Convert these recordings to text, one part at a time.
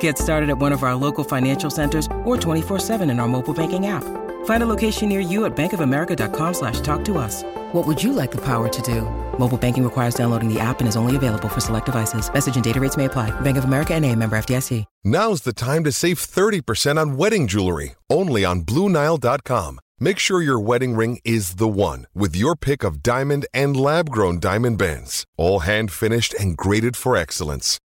Get started at one of our local financial centers or 24-7 in our mobile banking app. Find a location near you at bankofamerica.com slash talk to us. What would you like the power to do? Mobile banking requires downloading the app and is only available for select devices. Message and data rates may apply. Bank of America and a member FDIC. Now's the time to save 30% on wedding jewelry, only on BlueNile.com. Make sure your wedding ring is the one with your pick of diamond and lab grown diamond bands, all hand finished and graded for excellence.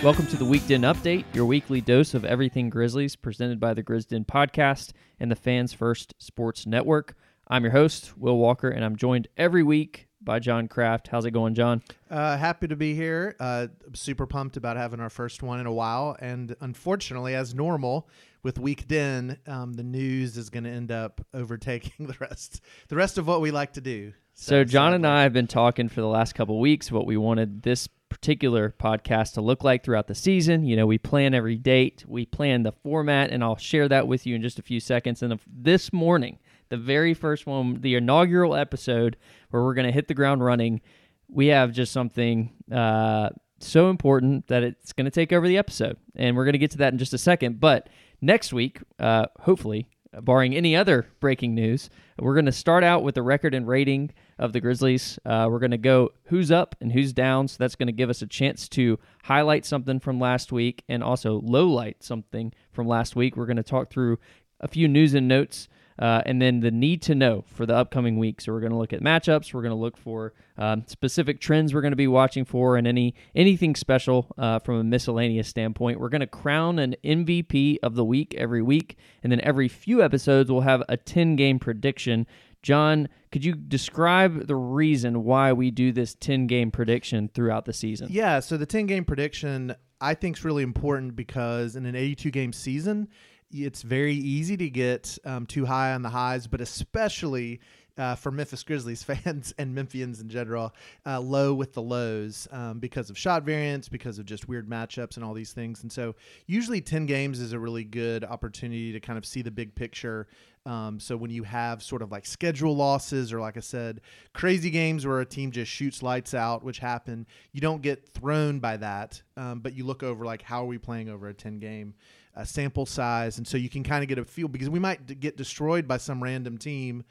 Welcome to the Weekden Update, your weekly dose of everything Grizzlies, presented by the Grizzden Podcast and the Fans First Sports Network. I'm your host, Will Walker, and I'm joined every week by John Craft. How's it going, John? Uh, happy to be here. Uh, super pumped about having our first one in a while. And unfortunately, as normal with Weekden, um, the news is going to end up overtaking the rest, the rest of what we like to do. So, John and. I have been talking for the last couple weeks what we wanted this particular podcast to look like throughout the season. You know, we plan every date, we plan the format, and I'll share that with you in just a few seconds. And this morning, the very first one, the inaugural episode where we're going to hit the ground running, we have just something uh, so important that it's going to take over the episode. And we're going to get to that in just a second. But next week, uh, hopefully, barring any other breaking news, we're going to start out with the record and rating of the Grizzlies. Uh, we're going to go who's up and who's down. So that's going to give us a chance to highlight something from last week and also lowlight something from last week. We're going to talk through a few news and notes. Uh, and then the need to know for the upcoming week. So we're going to look at matchups. We're going to look for um, specific trends we're going to be watching for, and any anything special uh, from a miscellaneous standpoint. We're going to crown an MVP of the week every week, and then every few episodes we'll have a ten game prediction. John, could you describe the reason why we do this 10 game prediction throughout the season? Yeah, so the 10 game prediction I think is really important because in an 82 game season, it's very easy to get um, too high on the highs, but especially uh, for Memphis Grizzlies fans and Memphians in general, uh, low with the lows um, because of shot variance, because of just weird matchups and all these things. And so, usually, 10 games is a really good opportunity to kind of see the big picture. Um, so, when you have sort of like schedule losses, or like I said, crazy games where a team just shoots lights out, which happen, you don't get thrown by that. Um, but you look over, like, how are we playing over a 10 game? Uh, sample size, and so you can kind of get a feel because we might d- get destroyed by some random team,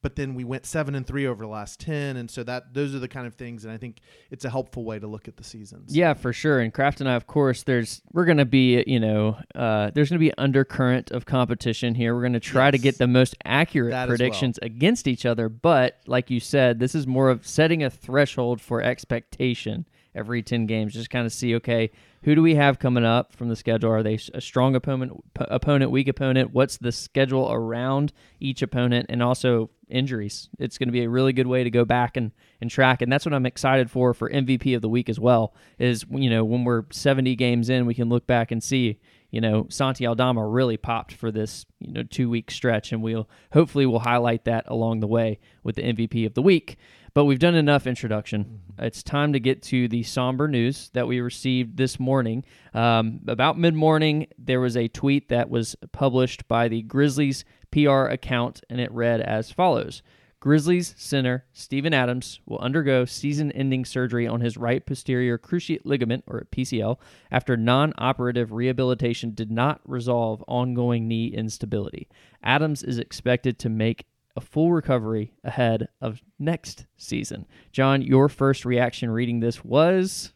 but then we went seven and three over the last ten, and so that those are the kind of things, and I think it's a helpful way to look at the seasons. Yeah, for sure. And Craft and I, of course, there's we're gonna be, you know, uh, there's gonna be undercurrent of competition here. We're gonna try to get the most accurate That as well. predictions against each other. But like you said, this is more of setting a threshold for expectation every 10 games, just kind of see, okay, who do we have coming up from the schedule? Are they a strong opponent, p- opponent, weak opponent? What's the schedule around each opponent? And also injuries. It's going to be a really good way to go back and, and track. And that's what I'm excited for for MVP of the week as well. Is you know when we're 70 games in, we can look back and see you know Santi Aldama really popped for this you know two week stretch, and we'll hopefully we'll highlight that along the way with the MVP of the week. But we've done enough introduction. Mm-hmm. It's time to get to the somber news that we received this morning. Um, about mid morning, there was a tweet that was published by the Grizzlies PR account, and it read as follows Grizzlies center Steven Adams will undergo season ending surgery on his right posterior cruciate ligament, or PCL, after non operative rehabilitation did not resolve ongoing knee instability. Adams is expected to make a full recovery ahead of next season. John, your first reaction reading this was.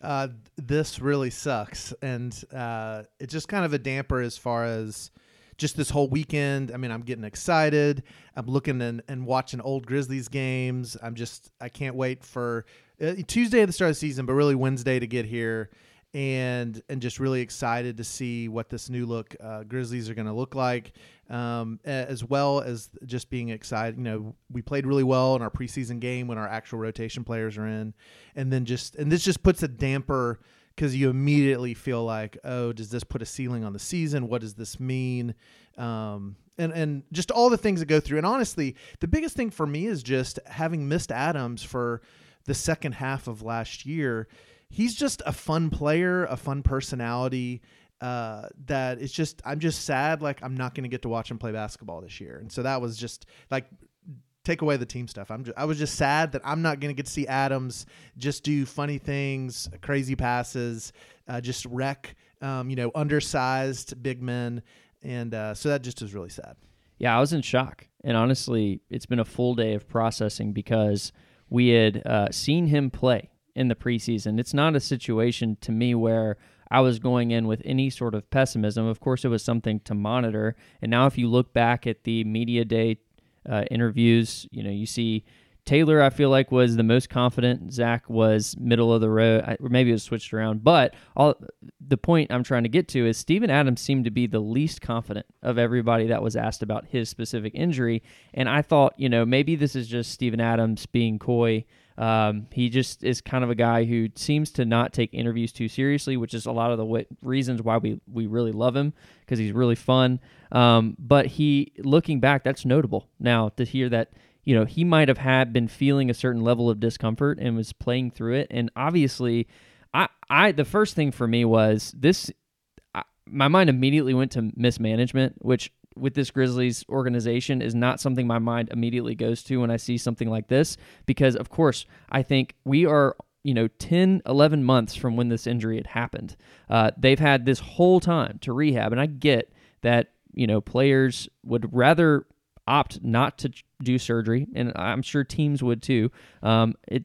Uh, this really sucks. And uh, it's just kind of a damper as far as just this whole weekend. I mean, I'm getting excited. I'm looking and, and watching old Grizzlies games. I'm just, I can't wait for uh, Tuesday at the start of the season, but really Wednesday to get here. And and just really excited to see what this new look uh, Grizzlies are going to look like, um, as well as just being excited. You know, we played really well in our preseason game when our actual rotation players are in, and then just and this just puts a damper because you immediately feel like, oh, does this put a ceiling on the season? What does this mean? Um, and and just all the things that go through. And honestly, the biggest thing for me is just having missed Adams for the second half of last year. He's just a fun player, a fun personality. Uh, that it's just I'm just sad like I'm not going to get to watch him play basketball this year, and so that was just like take away the team stuff. I'm just, I was just sad that I'm not going to get to see Adams just do funny things, crazy passes, uh, just wreck, um, you know, undersized big men, and uh, so that just was really sad. Yeah, I was in shock, and honestly, it's been a full day of processing because we had uh, seen him play in the preseason. It's not a situation to me where. I was going in with any sort of pessimism. Of course, it was something to monitor. And now, if you look back at the media day uh, interviews. You know, you see Taylor, I feel like, was the most confident. Zach was middle of the road, or maybe it was switched around. But all the point I'm trying to get to is Steven Adams seemed to be the least confident of everybody that was asked about his specific injury. And I thought, you know, maybe this is just Steven Adams being coy. Um, he just is kind of a guy who seems to not take interviews too seriously, which is a lot of the w- reasons why we, we really love him because he's really fun. Um, but he, looking back, that's notable now to hear that you know he might have had been feeling a certain level of discomfort and was playing through it. And obviously, I, I the first thing for me was this. I, my mind immediately went to mismanagement, which with this Grizzlies organization is not something my mind immediately goes to when I see something like this because of course I think we are you know 10 11 months from when this injury had happened. Uh, they've had this whole time to rehab and I get that you know players would rather opt not to do surgery and I'm sure teams would too. Um, it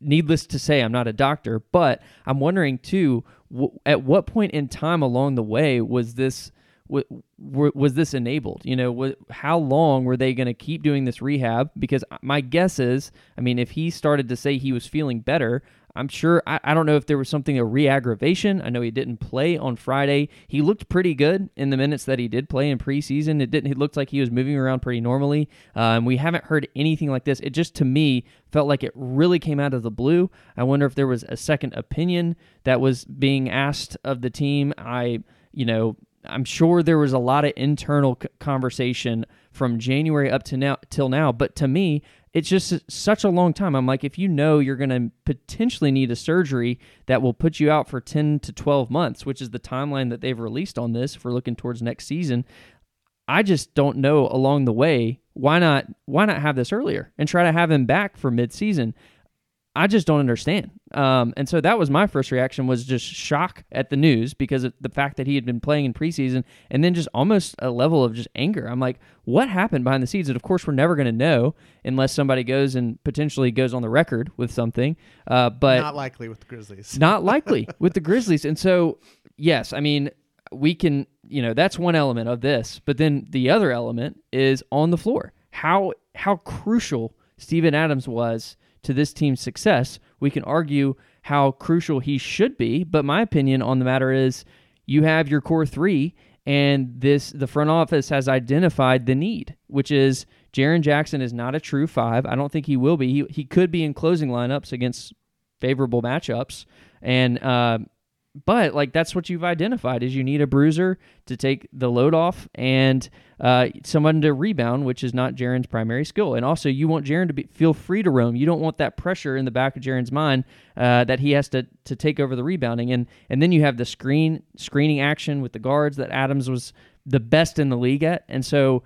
needless to say I'm not a doctor but I'm wondering too w- at what point in time along the way was this was this enabled? You know, how long were they going to keep doing this rehab? Because my guess is, I mean, if he started to say he was feeling better, I'm sure. I, I don't know if there was something a re-aggravation. I know he didn't play on Friday. He looked pretty good in the minutes that he did play in preseason. It didn't. It looked like he was moving around pretty normally. Um, we haven't heard anything like this. It just to me felt like it really came out of the blue. I wonder if there was a second opinion that was being asked of the team. I you know I'm sure there was a lot of internal conversation from January up to now till now, but to me, it's just such a long time. I'm like, if you know you're going to potentially need a surgery that will put you out for 10 to 12 months, which is the timeline that they've released on this, we're looking towards next season, I just don't know along the way why not why not have this earlier and try to have him back for midseason. I just don't understand. Um, and so that was my first reaction was just shock at the news because of the fact that he had been playing in preseason and then just almost a level of just anger. I'm like, what happened behind the scenes? And of course, we're never going to know unless somebody goes and potentially goes on the record with something. Uh, but not likely with the Grizzlies. not likely with the Grizzlies. And so, yes, I mean, we can, you know, that's one element of this. But then the other element is on the floor. How how crucial Steven Adams was to this team's success. We can argue how crucial he should be. But my opinion on the matter is you have your core three, and this the front office has identified the need, which is Jaren Jackson is not a true five. I don't think he will be. He, he could be in closing lineups against favorable matchups. And uh, but like that's what you've identified is you need a bruiser to take the load off and uh, someone to rebound, which is not Jaren's primary skill. And also, you want Jaren to be, feel free to roam. You don't want that pressure in the back of Jaren's mind uh, that he has to to take over the rebounding. And and then you have the screen screening action with the guards that Adams was the best in the league at. And so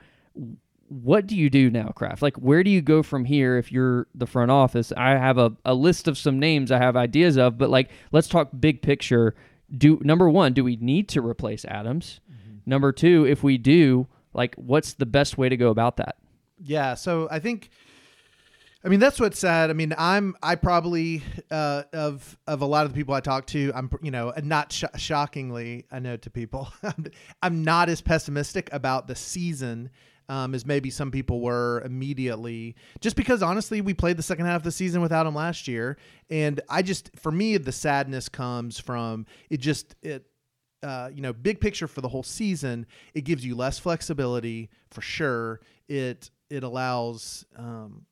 what do you do now, Craft? Like, where do you go from here if you're the front office? I have a, a list of some names I have ideas of, but like, let's talk big picture. Do number one, do we need to replace Adams? Mm-hmm. Number two, if we do, like, what's the best way to go about that? Yeah, so I think. I mean that's what's sad. I mean I'm I probably uh, of of a lot of the people I talk to I'm you know not sh- shockingly I know to people I'm not as pessimistic about the season um, as maybe some people were immediately. Just because honestly, we played the second half of the season without him last year, and I just for me the sadness comes from it. Just it. Uh, you know, big picture for the whole season, it gives you less flexibility for sure. It it allows, um,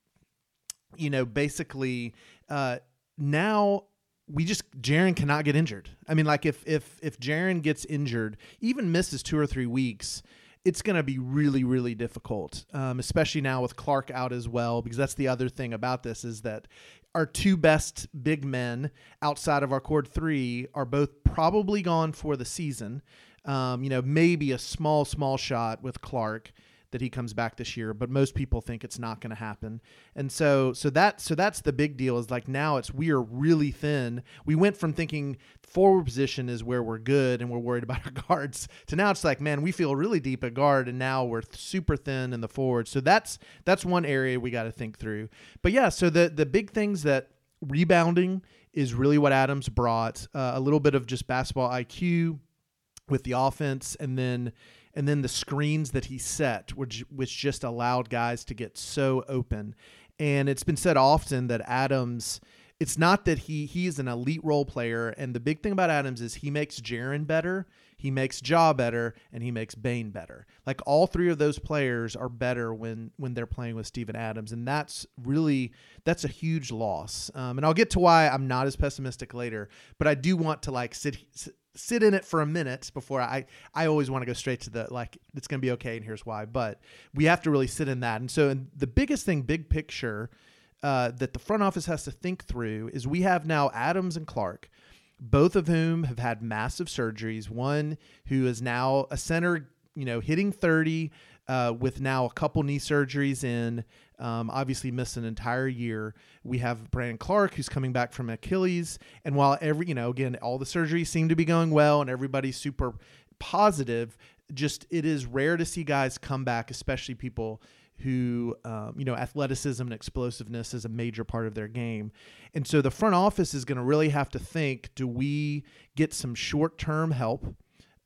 you know, basically uh, now we just Jaren cannot get injured. I mean, like if if if Jaren gets injured, even misses two or three weeks, it's going to be really, really difficult, um, especially now with Clarke out as well, because that's the other thing about this is that our two best big men outside of our core three are both probably gone for the season. Um, you know, maybe a small, small shot with Clarke that he comes back this year, but most people think it's not going to happen. And so so that so that's the big deal is like now it's we are really thin. We went from thinking forward position is where we're good and we're worried about our guards to now it's like man, we feel really deep at guard and now we're super thin in the forward. So that's that's one area we got to think through. But yeah, so the the big things that rebounding is really what Adams brought. Uh, a little bit of just basketball IQ with the offense and then and then the screens that he set, which which just allowed guys to get so open. And it's been said often that Adams, it's not that he he is an elite role player, and the big thing about Adams is he makes Jaren better, he makes Ja better, and he makes Bane better. Like all three of those players are better when when they're playing with Steven Adams, and that's really that's a huge loss. Um, and I'll get to why I'm not as pessimistic later, but I do want to like sit sit in it for a minute before I I always want to go straight to the like it's going to be okay and here's why but we have to really sit in that. And so the biggest thing big picture uh, that the front office has to think through is we have now Adams and Clarke both of whom have had massive surgeries. One who is now a center you know hitting 30 uh, with now a couple knee surgeries in um, obviously missed an entire year. We have Brandon Clarke who's coming back from Achilles, and while every you know again all the surgeries seem to be going well and everybody's super positive, just it is rare to see guys come back, especially people who um, you know athleticism and explosiveness is a major part of their game. And so the front office is going to really have to think do we get some short-term help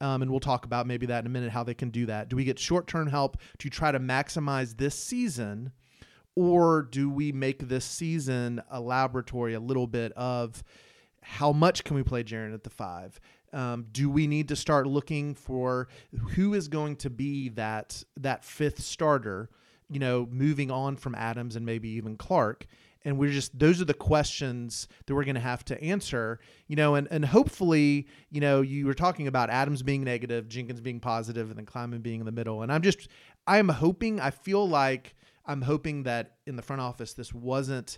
um, and we'll talk about maybe that in a minute how they can do that do we get short-term help to try to maximize this season or do we make this season a laboratory a little bit of how much can we play Jaren at the five? Um, do we need to start looking for who is going to be that that fifth starter? You know, moving on from Adams and maybe even Clarke. And we're just those are the questions that we're going to have to answer. You know, and and hopefully, you know, you were talking about Adams being negative, Jenkins being positive, and then Kleiman being in the middle. And I'm just, I am hoping. I feel like I'm hoping that in the front office, this wasn't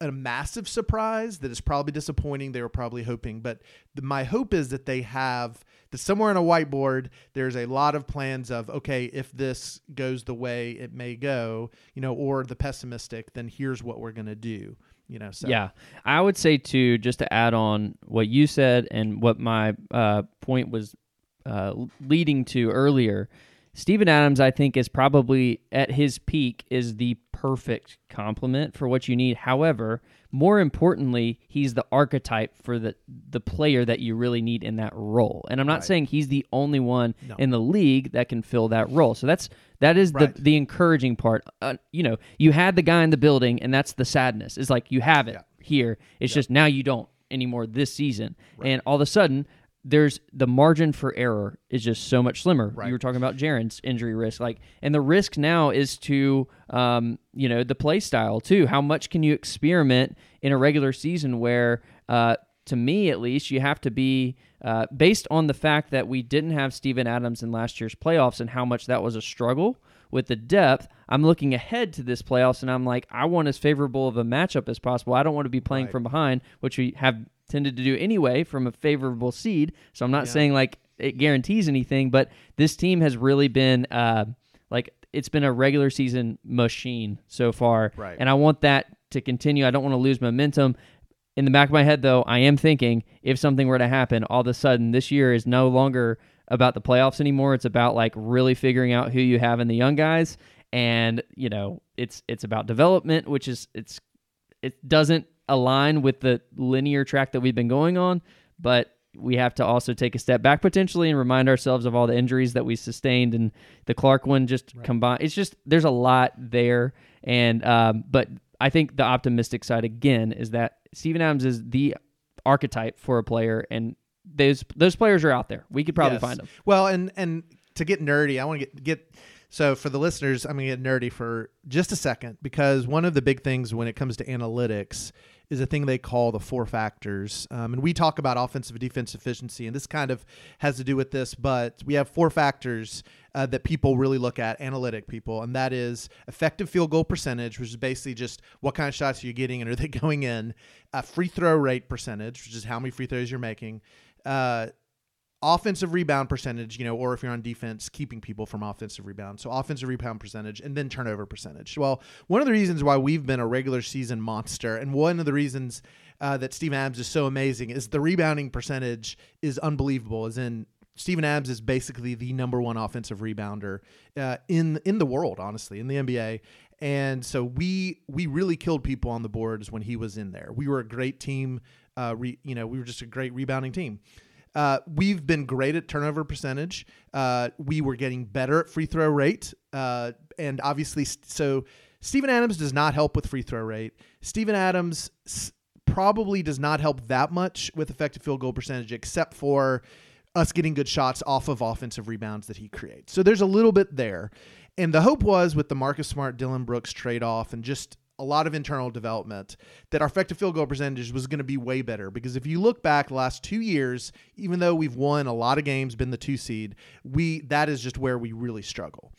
a massive surprise that is probably disappointing. They were probably hoping, but the, my hope is that they have that somewhere on a whiteboard, there's a lot of plans of, okay, if this goes the way it may go, you know, or the pessimistic, then here's what we're going to do. You know, so. yeah, I would say too, just to add on what you said and what my uh, point was uh, leading to earlier Steven Adams, I think, is probably at his peak is the perfect complement for what you need. However, more importantly, he's the archetype for the the player that you really need in that role. And I'm not right. saying he's the only one no. in the league that can fill that role. So that's that is right. the the encouraging part. Uh, you know, you had the guy in the building, and that's the sadness. Is like you have it yeah. here. It's yeah. just now you don't anymore this season. And all of a sudden, there's the margin for error is just so much slimmer. Right. You were talking about Jaren's injury risk, like, and the risk now is to, um, you know, the play style too. How much can you experiment in a regular season where, uh, to me at least, you have to be uh, based on the fact that we didn't have Steven Adams in last year's playoffs and how much that was a struggle with the depth. I'm looking ahead to this playoffs and I'm like, I want as favorable of a matchup as possible. I don't want to be playing Right. from behind, which we have tended to do anyway from a favorable seed. So I'm not saying like it guarantees anything, but this team has really been uh, like it's been a regular season machine so far, Right. and I want that to continue. I don't want to lose momentum. In the back of my head, though, I am thinking if something were to happen, all of a sudden this year is no longer about the playoffs anymore. It's about like really figuring out who you have in the young guys, and you know, it's it's about development, which is it's it doesn't align with the linear track that we've been going on, but we have to also take a step back potentially and remind ourselves of all the injuries that we sustained and the Clarke one just combined. It's just there's a lot there, and um, but I think the optimistic side again is that Steven Adams is the archetype for a player, and those those players are out there. We could probably Yes. find them. Well, and and to get nerdy, I want to get get so for the listeners, I'm gonna get nerdy for just a second because one of the big things when it comes to analytics is a thing they call the four factors, um, and we talk about offensive and defensive efficiency, and this kind of has to do with this, but we have four factors. Uh, that people really look at, analytic people, and that is effective field goal percentage, which is basically just what kind of shots are you getting and are they going in, uh, free throw rate percentage, which is how many free throws you're making, uh, offensive rebound percentage, you know, or if you're on defense, keeping people from offensive rebound. So offensive rebound percentage and then turnover percentage. Well, one of the reasons why we've been a regular season monster, and one of the reasons uh, that Steven Adams is so amazing is the rebounding percentage is unbelievable. As in, Steven Adams is basically the number one offensive rebounder uh, in in the world, honestly, in the NBA. And so we we really killed people on the boards when he was in there. We were a great team. Uh, re, you know, we were just a great rebounding team. Uh, we've been great at turnover percentage. Uh, we were getting better at free throw rate. Uh, and obviously, so Steven Adams does not help with free throw rate. Steven Adams probably does not help that much with effective field goal percentage, except for us getting good shots off of offensive rebounds that he creates. So there's a little bit there. And the hope was with the Marcus Smart, Dillon Brooks trade off and just a lot of internal development that our effective field goal percentage was going to be way better because if you look back the last two years even though we've won a lot of games been the two seed we that is just where we really struggle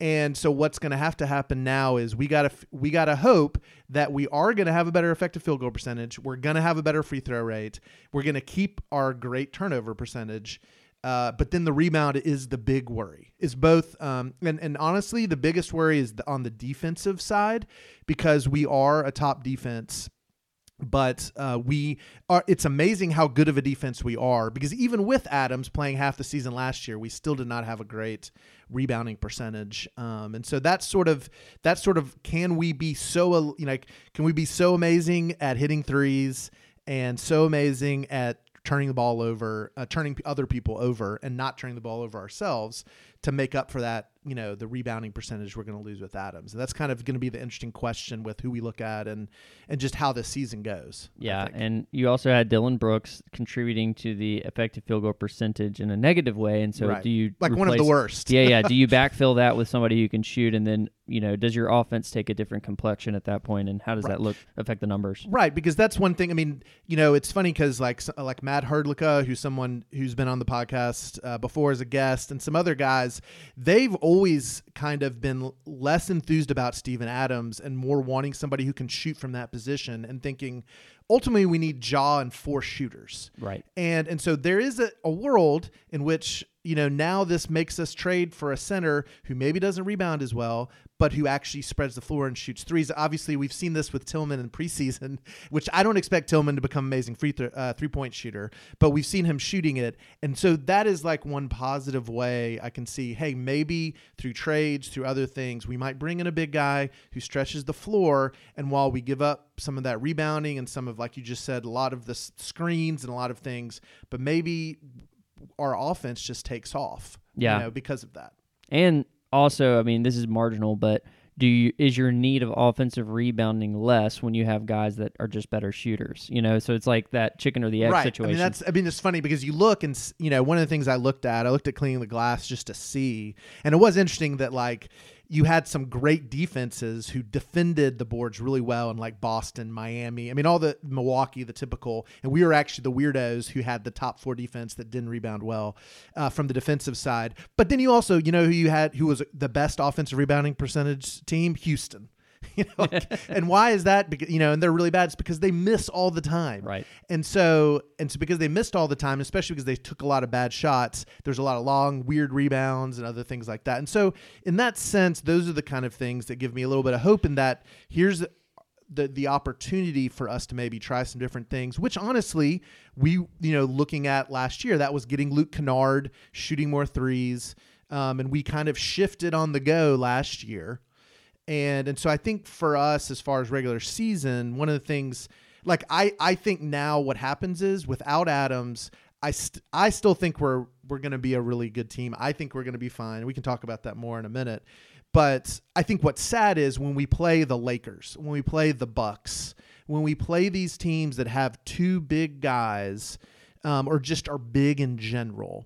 and so what's going to have to happen now is we got to we got to hope that we are going to have a better effective field goal percentage. We're going to have a better free throw rate. We're going to keep our great turnover percentage. Uh, but then the rebound is the big worry. Is both, um, and and honestly, the biggest worry is the, on the defensive side because we are a top defense but uh, we are it's amazing how good of a defense we are because even with adams playing half the season last year we still did not have a great rebounding percentage um, and so that's sort of that sort of can we be so you know can we be so amazing at hitting threes and so amazing at turning the ball over uh, turning other people over and not turning the ball over ourselves to make up for that you know the rebounding percentage we're going to lose with Adams. And that's kind of going to be the interesting question with who we look at and and just how this season goes. Yeah, and you also had Dillon Brooks contributing to the effective field goal percentage in a negative way. And so, Right. do you like one of the worst. yeah, yeah. Do you backfill that with somebody who can shoot, and then you know, does your offense take a different complexion at that point, and how does that look affect the numbers? Right, because that's one thing. I mean, you know, it's funny because like like Matt Herdlicka, who's someone who's been on the podcast uh, before as a guest, and some other guys, they've always kind of been less enthused about Steven Adams and more wanting somebody who can shoot from that position, and thinking ultimately we need Ja and four shooters. Right. And and so there is a, a world in which you know now this makes us trade for a center who maybe doesn't rebound as well, but who actually spreads the floor and shoots threes. Obviously, we've seen this with Tillman in preseason, which I don't expect Tillman to become amazing free th- uh, three point shooter, but we've seen him shooting it, and so that is like one positive way I can see. Hey, maybe through trades, through other things, we might bring in a big guy who stretches the floor, and while we give up some of that rebounding and some of like you just said, a lot of the screens and a lot of things, but maybe our offense just takes off. Yeah. you know, because of that. And also, I mean, this is marginal, but do you is your need of offensive rebounding less when you have guys that are just better shooters? You know, so it's like that chicken or the egg right. situation. I mean, that's I mean, it's funny because you look and you know one of the things I looked at, I looked at cleaning the glass just to see, and it was interesting that like you had some great defenses who defended the boards really well in like Boston, Miami. I mean, all the Milwaukee, the typical, and we were actually the weirdos who had the top four defense that didn't rebound well uh, from the defensive side. But then you also, you know, who you had who was the best offensive rebounding percentage team, Houston. You know, and why is that? Because you know, and they're really bad. It's because they miss all the time. Right. And so, and so because they missed all the time, especially because they took a lot of bad shots, there's a lot of long, weird rebounds and other things like that. And so, in that sense, those are the kind of things that give me a little bit of hope in that here's the the opportunity for us to maybe try some different things which honestly we you know looking at last year that was getting Luke Kennard shooting more threes um, and we kind of shifted on the go last year and and so I think for us as far as regular season, one of the things like I I think now what happens is without Adams, I st- I still think we're we're going to be a really good team. I think we're going to be fine. We can talk about that more in a minute. But I think what's sad is when we play the Lakers, when we play the Bucks, when we play these teams that have two big guys um, or just are big in general,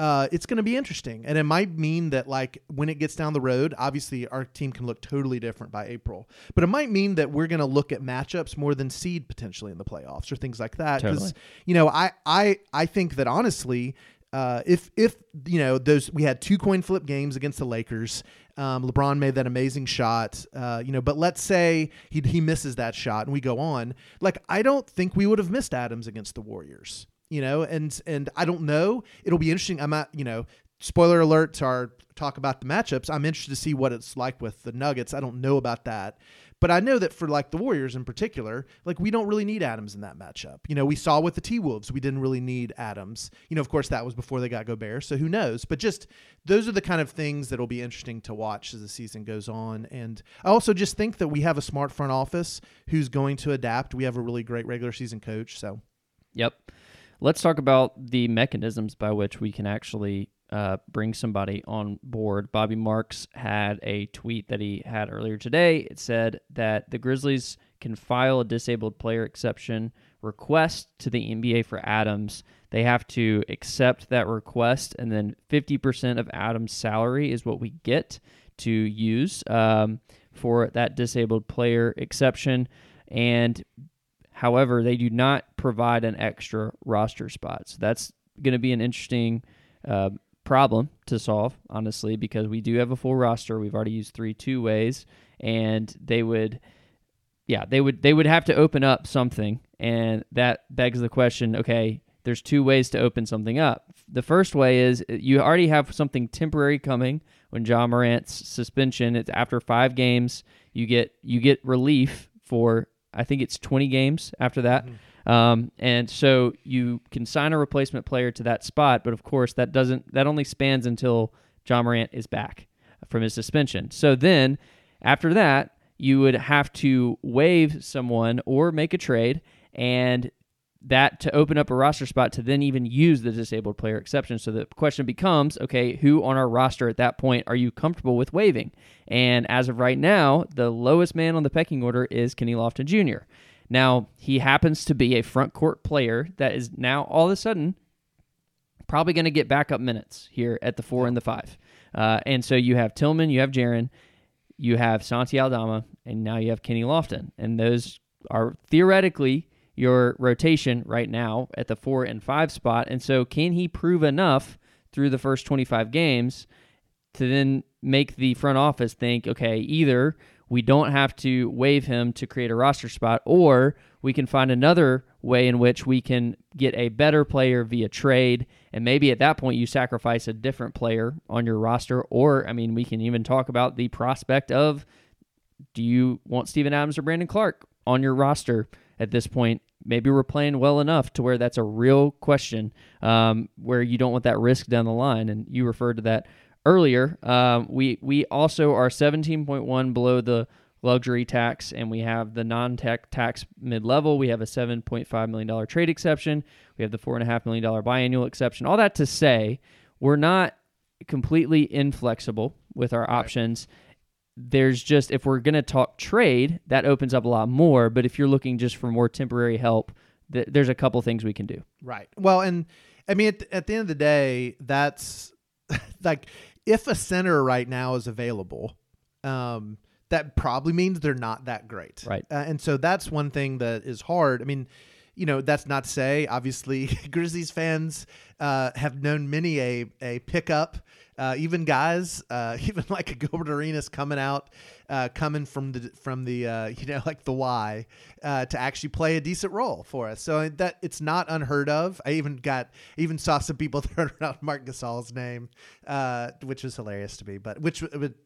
uh, it's going to be interesting. And it might mean that, like, when it gets down the road, obviously our team can look totally different by April. But it might mean that we're going to look at matchups more than seed potentially in the playoffs or things like that. Because, Totally. you know, I, I, I think that honestly, uh, if if you know those we had two coin flip games against the Lakers, um, LeBron made that amazing shot, uh, you know. But let's say he he misses that shot and we go on. Like I don't think we would have missed Adams against the Warriors, you know. And and I don't know. It'll be interesting. I'm not, you know. Spoiler alert to our talk about the matchups. I'm interested to see what it's like with the Nuggets. I don't know about that. But I know that for like the Warriors in particular, like we don't really need Adams in that matchup. You know, we saw with the T Wolves, we didn't really need Adams. You know, of course, that was before they got Gobert, so who knows? But just those are the kind of things that'll be interesting to watch as the season goes on. And I also just think that we have a smart front office who's going to adapt. We have a really great regular season coach. So Yep. Let's talk about the mechanisms by which we can actually uh, bring somebody on board. Bobby Marks had a tweet that he had earlier today. It said that the Grizzlies can file a disabled player exception request to the NBA for Adams. They have to accept that request, and then 50% of Adams' salary is what we get to use um, for that disabled player exception. And However, they do not provide an extra roster spot. So that's going to be an interesting uh, problem to solve, honestly, because we do have a full roster. We've already used three two ways, and they would, yeah, they would they would have to open up something, and that begs the question: Okay, there's two ways to open something up. The first way is you already have something temporary coming when Ja Morant's suspension. It's after five games. You get you get relief for I think it's 20 games after that. Um, and so you can sign a replacement player to that spot, but of course that doesn't that only spans until Ja Morant is back from his suspension. So then after that, you would have to waive someone or make a trade and that to open up a roster spot to then even use the disabled player exception. So the question becomes, okay, who on our roster at that point are you comfortable with waiving? And as of right now, the lowest man on the pecking order is Kenny Lofton Jr. Now, he happens to be a front court player that is now all of a sudden probably going to get backup minutes here at the four and the five. Uh, and so you have Tillman, you have Jaren, you have Santi Aldama, and now you have Kenny Lofton. And those are theoretically your rotation right now at the four and five spot. And so, can he prove enough through the first 25 games to then make the front office think, okay, either we don't have to waive him to create a roster spot, or we can find another way in which we can get a better player via trade. And maybe at that point, you sacrifice a different player on your roster. Or, I mean, we can even talk about the prospect of do you want Steven Adams or Brandon Clarke on your roster at this point? Maybe we're playing well enough to where that's a real question um, where you don't want that risk down the line. And you referred to that earlier. Um, we we also are 17.1 below the luxury tax, and we have the non-tech tax mid-level. We have a 7.5 million dollar trade exception. We have the four and a half million dollar biannual exception. All that to say, we're not completely inflexible with our options there's just if we're going to talk trade, that opens up a lot more. But if you're looking just for more temporary help, th- there's a couple things we can do. Right. Well, and I mean, at, at the end of the day, that's like if a center right now is available, um, that probably means they're not that great. Right. Uh, and so that's one thing that is hard. I mean, you know, that's not to say, obviously, Grizzlies fans uh, have known many a, a pickup, uh, even guys, uh, even like a Gilbert Arenas coming out, uh, coming from the from the uh, you know like the Y uh, to actually play a decent role for us. So that it's not unheard of. I even got even saw some people throwing around Marc Gasol's name, which was hilarious to me, but which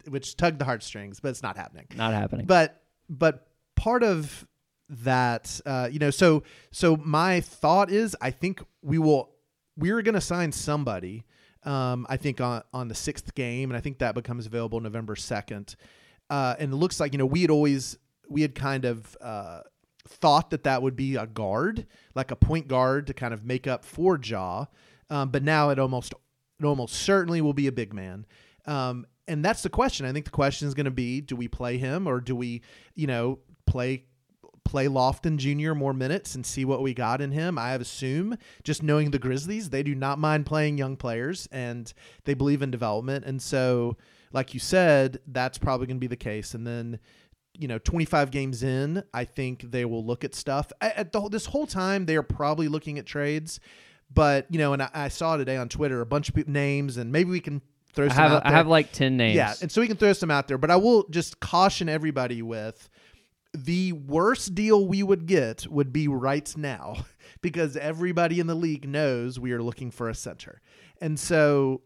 which tugged the heartstrings. But it's not happening. Not happening. But but part of that uh, you know so so my thought is i think we will we're going to sign somebody um, i think on, on the sixth game and i think that becomes available november 2nd uh, and it looks like you know we had always we had kind of uh, thought that that would be a guard like a point guard to kind of make up for Ja um, but now it almost it almost certainly will be a big man. Um, and that's the question. I think the question is going to be do we play him or do we you know play play Lofton Jr. more minutes and see what we got in him. I assume, just knowing the Grizzlies, they do not mind playing young players and they believe in development. And so, like you said, that's probably going to be the case. And then, you know, 25 games in, I think they will look at stuff. At the, this whole time, they are probably looking at trades. But, you know, and I, I saw today on Twitter a bunch of names, and maybe we can throw some I have. I have like 10 names. Yeah, and so we can throw some out there. But I will just caution everybody with the worst deal we would get would be right now because everybody in the league knows we are looking for a center. And so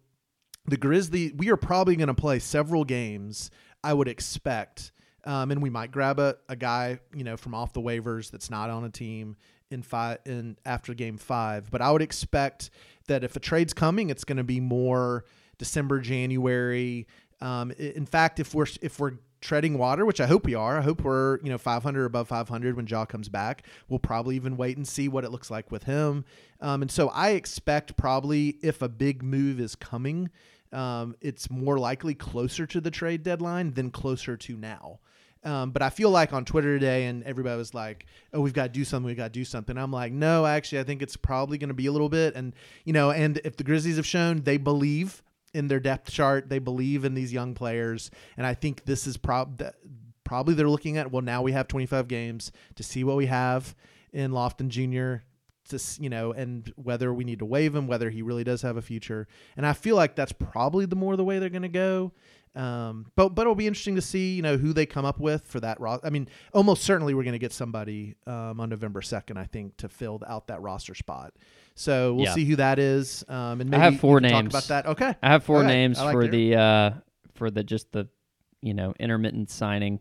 the Grizzly, we are probably going to play several games, I would expect. Um, and we might grab a, a guy, you know, from off the waivers that's not on a team in five in after game five. But I would expect that if a trade's coming, it's going to be more December, January. Um, in fact, if we're if we're treading water, which I hope we are. I hope we're, you know, 500 above 500 when Ja comes back. We'll probably even wait and see what it looks like with him. Um, and so I expect probably if a big move is coming, um, it's more likely closer to the trade deadline than closer to now. Um, but I feel like on Twitter today, and everybody was like, "Oh, we've got to do something. We've got to do something." I'm like, "No, actually, I think it's probably going to be a little bit." And you know, and if the Grizzlies have shown they believe in their depth chart. They believe in these young players, and I think this is prob- probably they're looking at. Well, now we have 25 games to see what we have in Lofton Jr. To you know, and whether we need to waive him, whether he really does have a future, and I feel like that's probably the more the way they're going to go. Um, but but it'll be interesting to see you know who they come up with for that. Ro- I mean, almost certainly we're going to get somebody um, on November second, I think, to fill out that roster spot. So we'll Yeah. see who that is. Um, and maybe I have four names. Talk about that. Okay, I have four right. names like for your- the uh for the just the you know intermittent signing.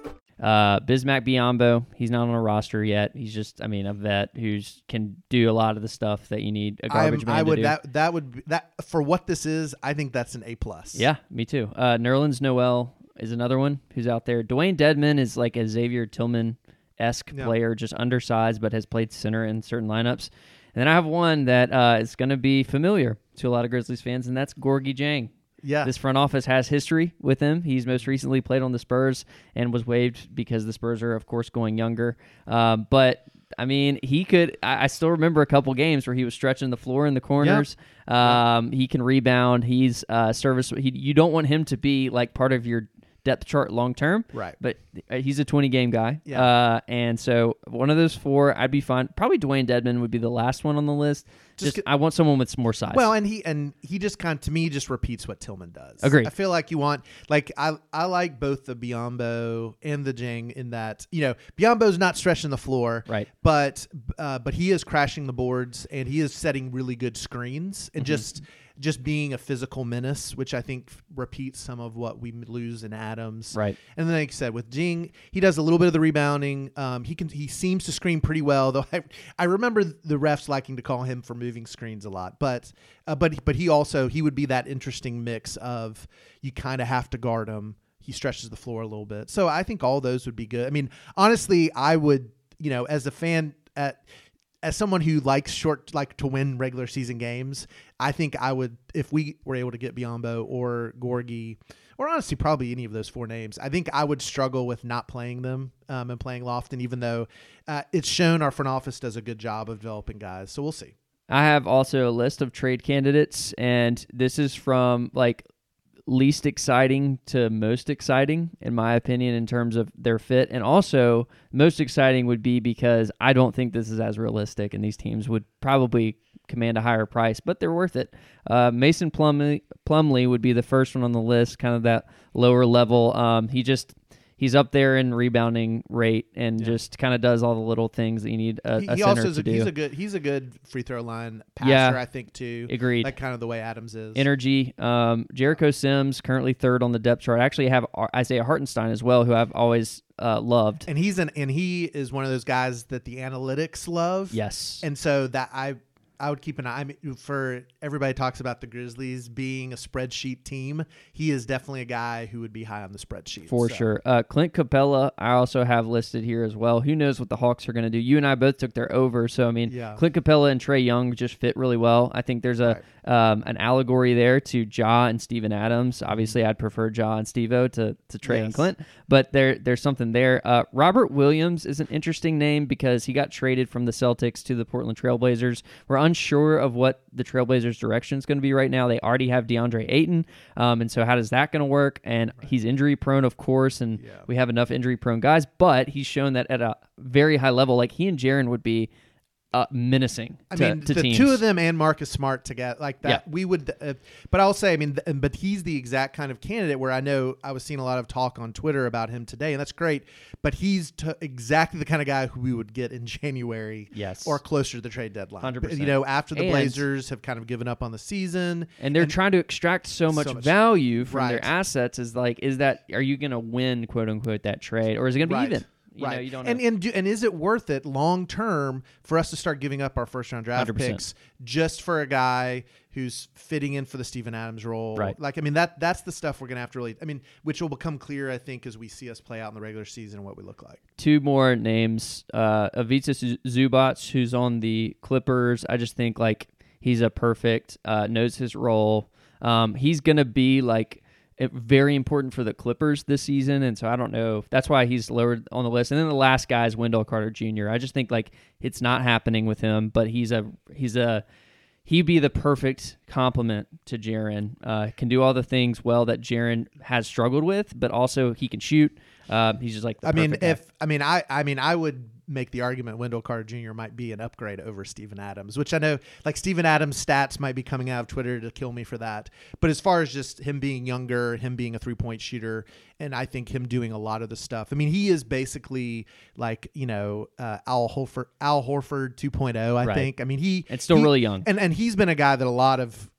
Uh, Bismack Biyombo, he's not on a roster yet. He's just, I mean, a vet who's can do a lot of the stuff that you need a garbage I'm- man I to would do. that that would be, that for what this is. I think that's an A plus. Yeah, me too. Uh, Nerlens Noel is another one who's out there. Dewayne Dedmon is like a Xavier Tillman esque Yeah. player, just undersized, but has played center in certain lineups. And then I have one that uh, is going to be familiar to a lot of Grizzlies fans, and that's Gorgui Dieng. Yeah. This front office has history with him. He's most recently played on the Spurs and was waived because the Spurs are, of course, going younger. Um, but I mean, he could. I, I still remember a couple games where he was stretching the floor in the corners. Um, He can rebound. He's uh, service. He, you don't want him to be like part of your depth chart long term. Right. But uh, he's a 20 game guy. Yeah. Uh, and so one of those four, I'd be fine. Probably Dewayne Dedmon would be the last one on the list. Just Just, I want someone with some more size. Well, and he and he just kind of to me just repeats what Tillman does. Agree. I feel like you want like I I like both the Biyombo and the Dieng in that you know Biyombo's not stretching the floor, Right. But uh, but he is crashing the boards and he is setting really good screens and Mhm. just just being a physical menace, which I think repeats some of what we lose in Adams, Right. And then, like I said, with Dieng, he does a little bit of the rebounding. Um, he can he seems to screen pretty well, though. I, I remember the refs liking to call him for moving screens a lot, but uh, but but he also he would be that interesting mix of you kind of have to guard him. He stretches the floor a little bit, so I think all those would be good. I mean, honestly, I would you know as a fan at as someone who likes short like to win regular season games, I think I would if we were able to get Biyombo or Gorgui or honestly probably any of those four names, I think I would struggle with not playing them um, and playing Lofton, even though uh, it's shown our front office does a good job of developing guys. So we'll see. I have also a list of trade candidates, and this is from like least exciting to most exciting, in my opinion, in terms of their fit. And also, most exciting would be because I don't think this is as realistic, and these teams would probably command a higher price, but they're worth it. Uh, Mason Plumlee, Plumlee would be the first one on the list, kind of that lower level. Um, he just. He's up there in rebounding rate and just kind of does all the little things that you need a, he, a he center also is to a, do. he's a good he's a good free throw line passer. Yeah. I think too. Agreed. Like kind of the way Adams is. energy. Um, Jericho Sims currently third on the depth chart. I actually have Isaiah Hartenstein as well, who I've always uh, loved. and he's an and he is one of those guys that the analytics love. Yes. and so that I I would keep an eye I mean, for everybody talks about the Grizzlies being a spreadsheet team. He is definitely a guy who would be high on the spreadsheet For so. sure. Uh, Clint Capela, I also have listed here as well. Who knows what the Hawks are going to do? You and I both took their over. So, I mean, Yeah. Clint Capela and Trae Young just fit really well. I think there's a um, an allegory there to Ja and Steven Adams. Obviously, I'd prefer Ja and Stevo to, to Trae and Clint, but there there's something there. Uh, Robert Williams is an interesting name because he got traded from the Celtics to the Portland Trailblazers. We're unsure of what the Trailblazers' direction is going to be right now. They already have DeAndre Ayton, um, and so how does that going to work? And he's injury prone, of course, and we have enough injury prone guys, but he's shown that at a very high level, like he and Jaren would be uh, menacing I to, mean, to the teams. two of them and Marcus Smart together, like that, Yeah. we would. Uh, but I'll say, I mean, th- but he's the exact kind of candidate where I know I was seeing a lot of talk on Twitter about him today, and that's great. But he's t- exactly the kind of guy who we would get in January, Yes. or closer to the trade deadline. 100%. You know, after the And- Blazers have kind of given up on the season, and they're trying to extract so much, much- value from Right. their assets. Is like, is that are you going to win, quote unquote, that trade, or is it going to be Right. even? You right. know, you don't and know. and do, and is it worth it long term for us to start giving up our first round draft 100%. picks just for a guy who's fitting in for the Steven Adams role? Right. Like I mean that that's the stuff we're gonna have to really. I mean, which will become clear I think as we see us play out in the regular season and what we look like. two more names. Uh, Ivica Zu- Zubac, who's on the Clippers. I just think like he's a perfect, uh, knows his role. Um, he's gonna be like very important for the Clippers this season, and so I don't know. That's why he's lowered on the list. And then the last guy is Wendell Carter Jr. I just think like it's not happening with him, but he's a he's a he'd be the perfect complement to Jaren. Uh, can do all the things well that Jaren has struggled with, but also he can shoot. Uh, he's just like the I mean, perfect guy. if I mean, I I mean, I would make the argument Wendell Carter Jr. might be an upgrade over Steven Adams, which I know like Steven Adams stats might be coming out of Twitter to kill me for that. But as far as just him being younger, him being a three point shooter, and I think him doing a lot of the stuff. I mean, he is basically like you know uh, Al Horford, Al Horford 2.0. I Right. think. I mean, he And still he- really young. and and he's been a guy that a lot of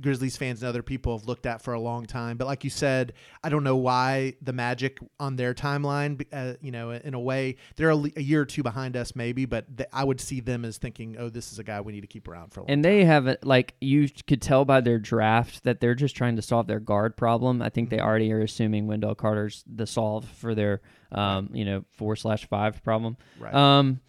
Grizzlies fans and other people have looked at for a long time. But like you said, I don't know why the Magic on their timeline, uh, you know, in a way, they're a, a year or two behind us, maybe. But th- I would see them as thinking, oh, this is a guy we need to keep around for a long And they have it like you could tell by their draft that they're just trying to solve their guard problem. I think they Mm-hmm. already are assuming Wendell Carter's the solve for their um, you know four slash five problem. Right. Um,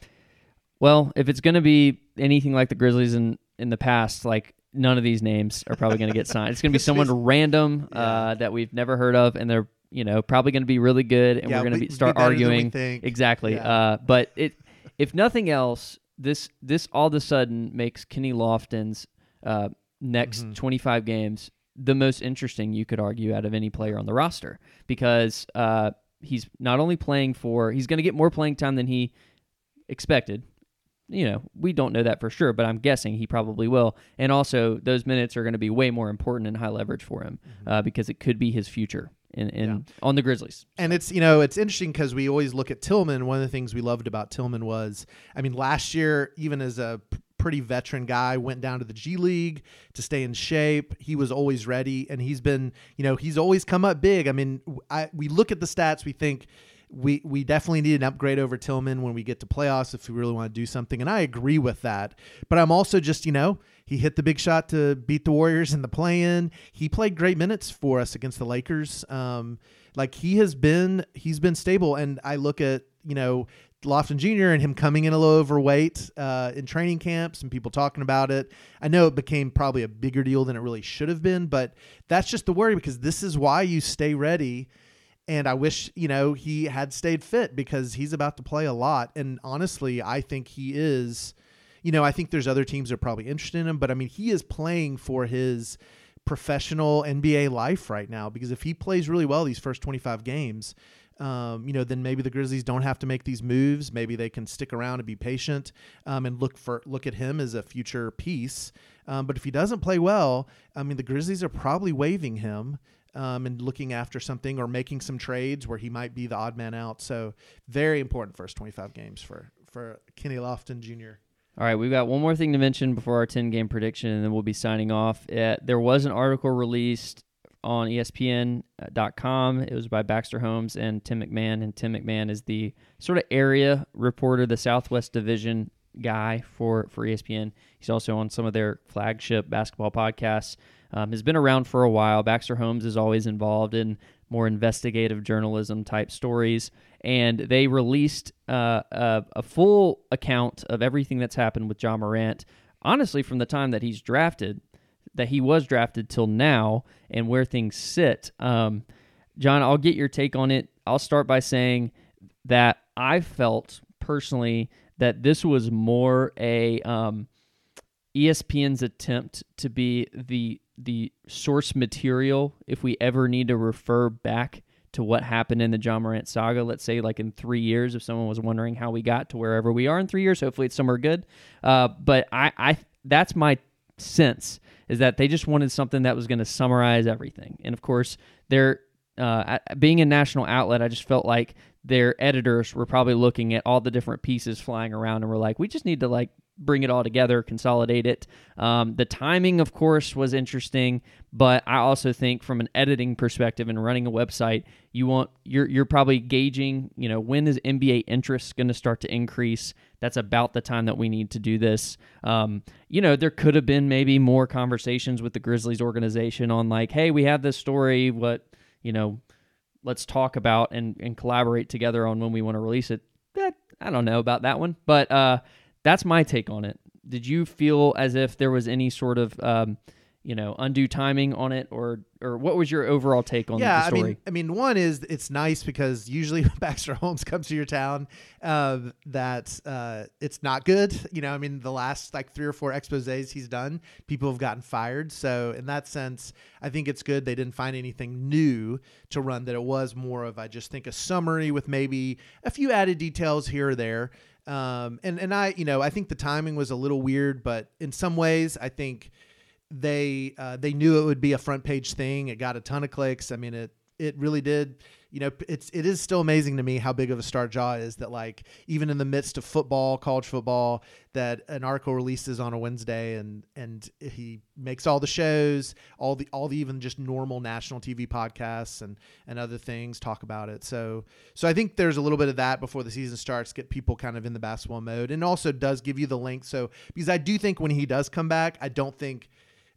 well, if it's going to be anything like the Grizzlies in in the past, like none of these names are probably going to get signed. It's going to be someone random uh, that we've never heard of, and they're you know probably going to be really good, and Yeah, we're going to be- start be better than we arguing exactly. Yeah. Uh, but it, if nothing else, this this all of a sudden makes Kenny Lofton's uh, next Mm-hmm. 25 games the most interesting you could argue out of any player on the roster because uh, he's not only playing for he's going to get more playing time than he expected. You know, we don't know that for sure, but I'm guessing he probably will. And also, those minutes are going to be way more important and high leverage for him uh, because it could be his future in, in on the Grizzlies. And it's you know it's interesting because we always look at Tillman. One of the things we loved about Tillman was, I mean, last year even as a p- pretty veteran guy, went down to the G League to stay in shape. He was always ready, and he's been you know he's always come up big. I mean, I, we look at the stats, we think. We, we definitely need an upgrade over Tillman when we get to playoffs if we really want to do something. And I agree with that. But I'm also just, you know, he hit the big shot to beat the Warriors in the play in. He played great minutes for us against the Lakers. Um, like he has been he's been stable and i look at you know lofton jr and him coming in a little overweight uh, in training camps and people talking about it i know it became probably a bigger deal than it really should have been but that's just the worry because this is why you stay ready and i wish you know he had stayed fit because he's about to play a lot and honestly i think he is you know i think there's other teams that are probably interested in him but i mean he is playing for his professional NBA life right now because if he plays really well these first 25 games, um, you know, then maybe the Grizzlies don't have to make these moves. Maybe they can stick around and be patient um, and look for look at him as a future piece. Um, but if he doesn't play well, I mean, the Grizzlies are probably waiving him. Um, and looking after something or making some trades where he might be the odd man out. So very important first 25 games for for Kenny Lofton Jr. All right, we've got one more thing to mention before our 10 game prediction, and then we'll be signing off. Uh, there was an article released on ESPN.com. It was by Baxter Holmes and Tim McMahon, and Tim McMahon is the sort of area reporter, the Southwest Division guy for, for ESPN. He's also on some of their flagship basketball podcasts. Um, has been around for a while. Baxter Holmes is always involved in more investigative journalism type stories, and they released uh, a, a full account of everything that's happened with Ja Morant. Honestly, from the time that he's drafted, that he was drafted till now, and where things sit. Um, John, I'll get your take on it. I'll start by saying that I felt personally that this was more a um, ESPN's attempt to be the the source material if we ever need to refer back to what happened in the Ja Morant saga. Let's say like in three years, if someone was wondering how we got to wherever we are in three years, hopefully it's somewhere good. Uh, but I, I that's my sense is that they just wanted something that was going to summarize everything. And of course, they're uh, being a national outlet, I just felt like their editors were probably looking at all the different pieces flying around and were like, we just need to like bring it all together, consolidate it. Um, the timing, of course, was interesting, but I also think from an editing perspective and running a website, you want you're you're probably gauging, you know, when is NBA interest going to start to increase? That's about the time that we need to do this. Um, you know, there could have been maybe more conversations with the Grizzlies organization on like, hey, we have this story, what you know, let's talk about and, and collaborate together on when we want to release it. That I don't know about that one, but uh, that's my take on it. Did you feel as if there was any sort of um, you know undue timing on it, or or what was your overall take on yeah, the story? I mean, I mean, one is it's nice because usually when Baxter Holmes comes to your town, uh, that uh, it's not good. You know, I mean, the last like three or four exposes he's done, people have gotten fired. So in that sense, I think it's good they didn't find anything new to run. That it was more of I just think a summary with maybe a few added details here or there. Um, and and I, you know, I think the timing was a little weird, but in some ways, I think they uh, they knew it would be a front page thing. It got a ton of clicks. I mean, it it really did. You know, it's it is still amazing to me how big of a star Ja is. That like even in the midst of football, college football, that an article releases on a Wednesday, and and he makes all the shows, all the all the even just normal national TV podcasts and and other things talk about it. So so I think there's a little bit of that before the season starts, get people kind of in the basketball mode, and also does give you the link. So because I do think when he does come back, I don't think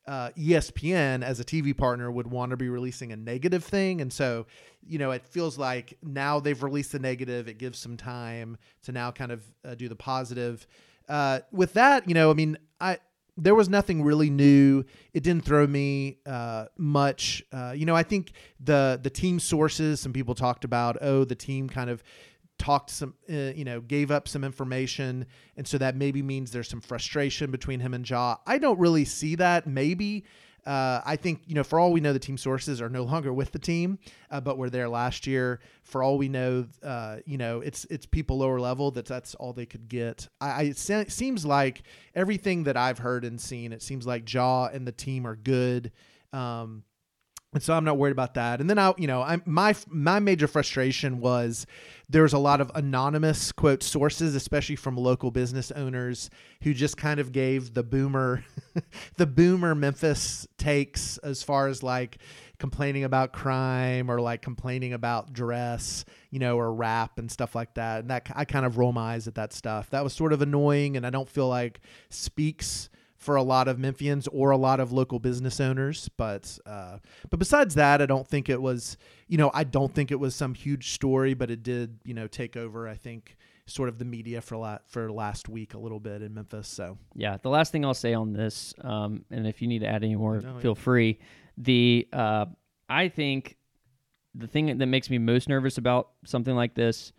uh, ESPN as a TV partner would want to be releasing a negative thing. And so, you know, it feels like now they've released the negative. It gives some time to now kind of uh, do the positive. Uh, with that, you know, I mean, I there was nothing really new. It didn't throw me uh, much. Uh, you know, I think the the team sources. Some people talked about, oh, the team kind of talked some, uh, you know, gave up some information, and so that maybe means there's some frustration between him and Ja. I don't really see that. Maybe. Uh, I think you know, for all we know, the team sources are no longer with the team, uh, but were there last year. For all we know, uh, you know, it's it's people lower level that that's all they could get. I, I seems like everything that I've heard and seen, it seems like Ja and the team are good. Um, and so I'm not worried about that. And then I, you know, I'm my my major frustration was there was a lot of anonymous quote sources, especially from local business owners who just kind of gave the boomer, the boomer Memphis takes as far as like complaining about crime or like complaining about dress, you know, or rap and stuff like that. And that I kind of roll my eyes at that stuff. That was sort of annoying, and I don't feel like speaks for a lot of Memphians or a lot of local business owners. But uh, but besides that, I don't think it was you know I don't think it was some huge story, but it did you know take over. I think sort of the media for la- for last week a little bit in Memphis. So yeah, the last thing I'll say on this, um, and if you need to add any more, No, feel free. The uh, I think the thing that makes me most nervous about something like this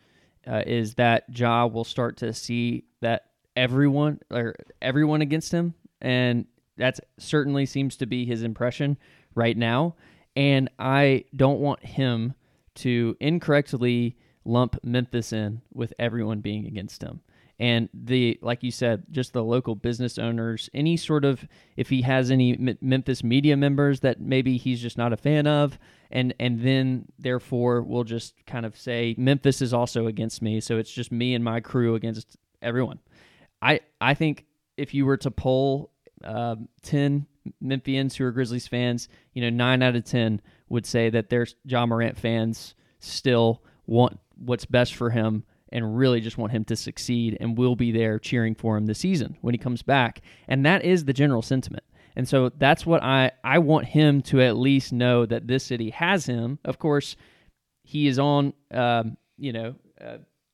uh, is that Ja will start to see that everyone or everyone against him, and that certainly seems to be his impression right now. And I don't want him to incorrectly lump Memphis in with everyone being against him. And the like you said, just the local business owners, any sort of if he has any M- Memphis media members that maybe he's just not a fan of, and and then therefore we'll just kind of say Memphis is also against me, so it's just me and my crew against everyone. I I think if you were to poll um, ten Memphians who are Grizzlies fans, you know nine out of ten would say that their Ja Morant fans still want what's best for him and really just want him to succeed and will be there cheering for him this season when he comes back. And that is the general sentiment. And so that's what I I want him to at least know that this city has him. Of course, he is on um, you know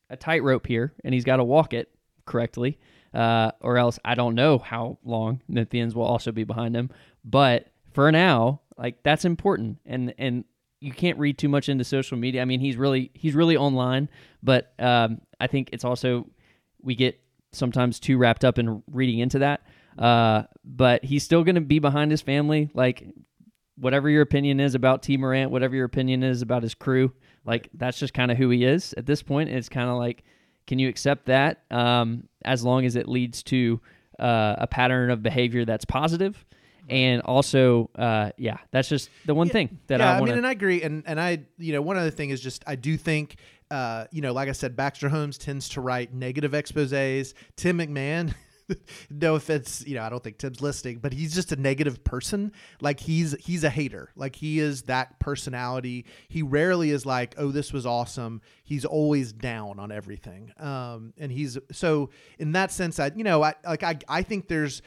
a tightrope here, and he's got to walk it correctly, uh, or else I don't know how long Memphians will also be behind him. But for now, like that's important, and and you can't read too much into social media. I mean, he's really he's really online, but um, I think it's also we get sometimes too wrapped up in reading into that. Uh, but he's still going to be behind his family. Like whatever your opinion is about Tee Morant, whatever your opinion is about his crew, like that's just kind of who he is at this point. It's kind of like, can you accept that um, as long as it leads to uh, a pattern of behavior that's positive? And also, uh, yeah, that's just the one thing that yeah, I want mean, and I agree. And and I, you know, one other thing is just I do think, uh, you know, like I said, Baxter Holmes tends to write negative exposés. Tim McMahon. no offense, you know, I don't think Tim's listening, but he's just a negative person. Like he's he's a hater. Like he is that personality. He rarely is like, "Oh, this was awesome." He's always down on everything. Um, and he's so in that sense, I you know, I like I I think there's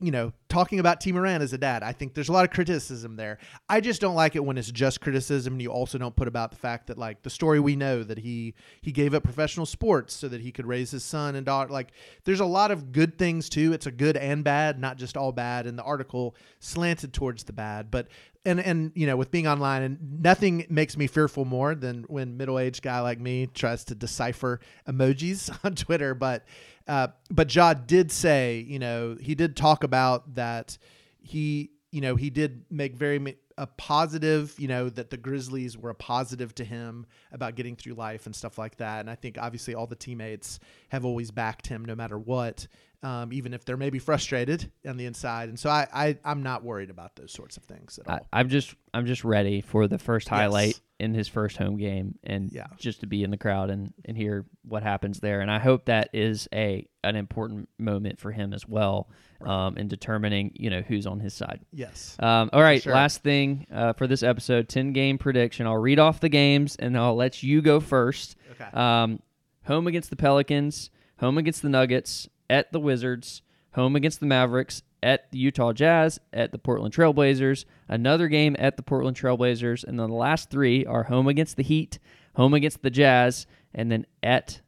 you know, talking about Tee Morant as a dad. I think there's a lot of criticism there. I just don't like it when it's just criticism and you also don't put about the fact that like the story we know that he he gave up professional sports so that he could raise his son and daughter. Like there's a lot of good things too. It's a good and bad, not just all bad. And the article slanted towards the bad, but and and you know with being online and nothing makes me fearful more than when middle-aged guy like me tries to decipher emojis on Twitter but uh, but Ja did say, you know, he did talk about that he, you know, he did make very a positive, you know, that the Grizzlies were a positive to him about getting through life and stuff like that. And I think obviously all the teammates have always backed him no matter what um, even if they're maybe frustrated on the inside. And so I, I I'm not worried about those sorts of things at all. I, am just I'm just ready for the first highlight yes. in his first home game, and yeah. just to be in the crowd and and hear what happens there. And I hope that is a an important moment for him as well. Um, in determining, you know, who's on his side. Yes. Um, all right. Sure. Last thing uh, for this episode, ten game prediction. I'll read off the games and I'll let you go first. Okay. Um, home against the Pelicans, home against the Nuggets, at the Wizards, home against the Mavericks, at the Utah Jazz, at the Portland Trailblazers, another game at the Portland Trailblazers, and then the last three are home against the Heat, home against the Jazz, and then at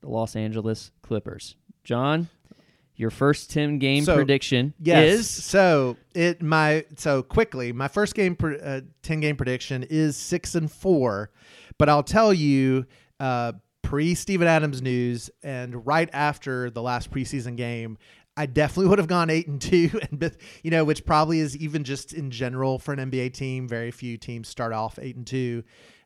the Los Angeles Clippers. John, your first 10 game so, prediction yes, is so it my so quickly my first game uh, 10 game prediction is 6 and 4 but I'll tell you uh, pre Steven Adams news and right after the last preseason game, I definitely would have gone eight and two, and you know, which probably is even just in general for an NBA team. Very few teams start off eight and two.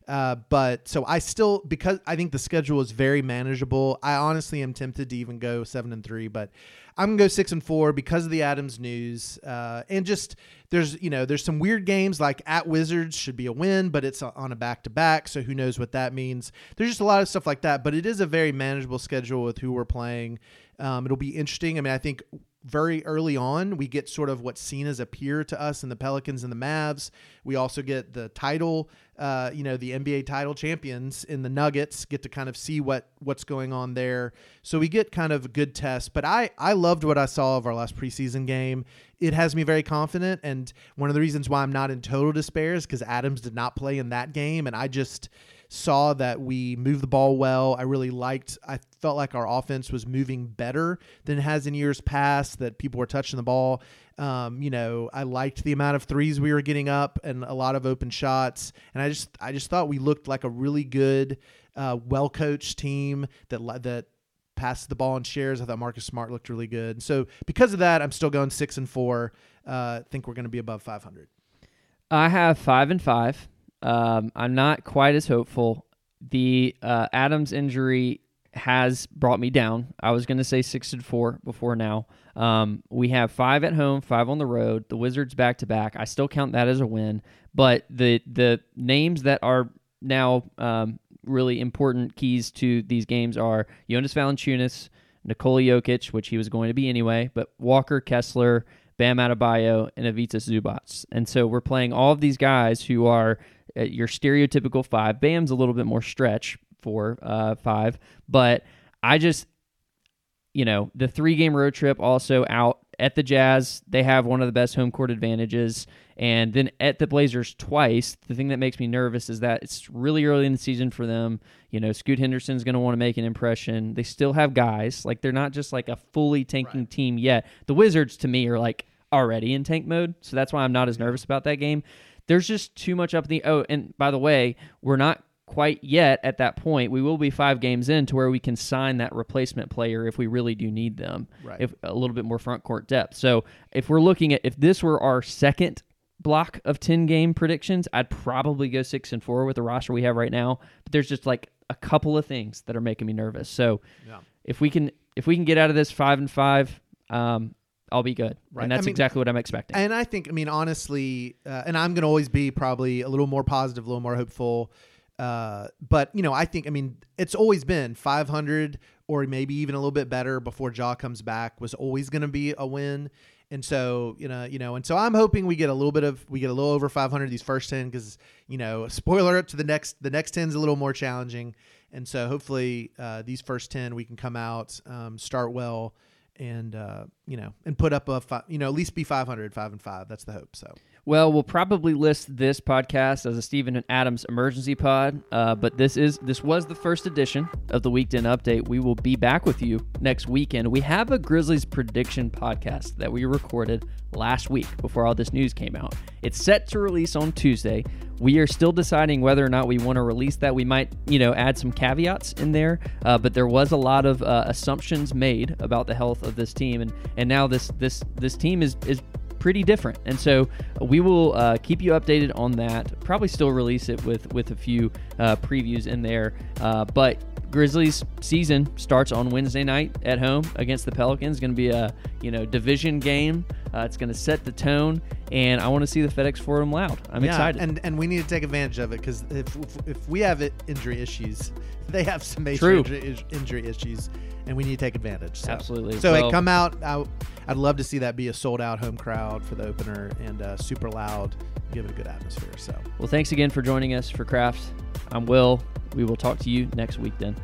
Uh, but so I still because I think the schedule is very manageable. I honestly am tempted to even go seven and three, but I'm gonna go six and four because of the Adams news, uh, and just there's you know there's some weird games like at Wizards should be a win, but it's on a back to back, so who knows what that means. There's just a lot of stuff like that, but it is a very manageable schedule with who we're playing. Um, it'll be interesting. I mean, I think very early on, we get sort of what's seen as a peer to us in the Pelicans and the Mavs. We also get the title, uh, you know, the NBA title champions in the Nuggets. Get to kind of see what what's going on there. So we get kind of a good test. But I I loved what I saw of our last preseason game. It has me very confident, and one of the reasons why I'm not in total despair is because Adams did not play in that game, and I just saw that we moved the ball well. I really liked, I felt like our offense was moving better than it has in years past, that people were touching the ball. Um, you know, I liked the amount of threes we were getting up and a lot of open shots. And I just, I just thought we looked like a really good, uh, well coached team that, that, passed the ball in shares. I thought Marcus Smart looked really good. So because of that, I'm still going six and four. Uh, think we're going to be above 500. I have five and five. Um, I'm not quite as hopeful. The uh, Adams injury has brought me down. I was going to say six and four before now. Um, we have five at home, five on the road. The Wizards back to back. I still count that as a win. But the the names that are now um, really important keys to these games are Jonas Valanciunas, Nikola Jokic, which he was going to be anyway, but Walker Kessler, Bam Adebayo, and Ivica Zubac. And so we're playing all of these guys who are your stereotypical five. Bam's a little bit more stretch for uh, five, but I just, you know, the three game road trip also out at the Jazz. They have one of the best home court advantages. And then at the Blazers twice, the thing that makes me nervous is that it's really early in the season for them. You know, Scoot Henderson's going to want to make an impression. They still have guys. Like, they're not just like a fully tanking right. team yet. The Wizards, to me, are like already in tank mode. So that's why I'm not as nervous about that game there's just too much up in the oh and by the way we're not quite yet at that point we will be five games in to where we can sign that replacement player if we really do need them right. if a little bit more front court depth so if we're looking at if this were our second block of 10 game predictions i'd probably go six and four with the roster we have right now but there's just like a couple of things that are making me nervous so yeah. if we can if we can get out of this five and five um, I'll be good. Right. And that's I mean, exactly what I'm expecting. And I think, I mean, honestly, uh, and I'm going to always be probably a little more positive, a little more hopeful. Uh, but you know, I think, I mean, it's always been 500 or maybe even a little bit better before Ja comes back was always going to be a win. And so, you know, you know, and so I'm hoping we get a little bit of we get a little over 500 these first 10 because you know, spoiler up to the next the next 10 is a little more challenging. And so hopefully uh, these first 10 we can come out, um, start well, and uh, you know, and put up a fi- you know at least be 500, five and five. That's the hope. So. Well, we'll probably list this podcast as a Steven and Adams emergency pod, uh, but this is this was the first edition of the WeekDen Update. We will be back with you next weekend. We have a Grizzlies prediction podcast that we recorded last week before all this news came out. It's set to release on Tuesday. We are still deciding whether or not we want to release that. We might, you know, add some caveats in there, uh, but there was a lot of uh, assumptions made about the health of this team, and and now this this this team is is pretty different. And so we will uh, keep you updated on that. Probably still release it with with a few uh, previews in there. Uh, but Grizzlies season starts on Wednesday night at home against the Pelicans. Going to be a you know division game. Uh, it's going to set the tone, and I want to see the FedEx Forum loud. I'm yeah, excited, and and we need to take advantage of it because if, if, if we have it, injury issues, they have some major injury, injury issues, and we need to take advantage. So. Absolutely. So Well- hey, come out. I, I'd love to see that be a sold out home crowd for the opener and uh, super loud. Give it a good atmosphere. So well, thanks again for joining us for Craft. I'm Will. We will talk to you next week then.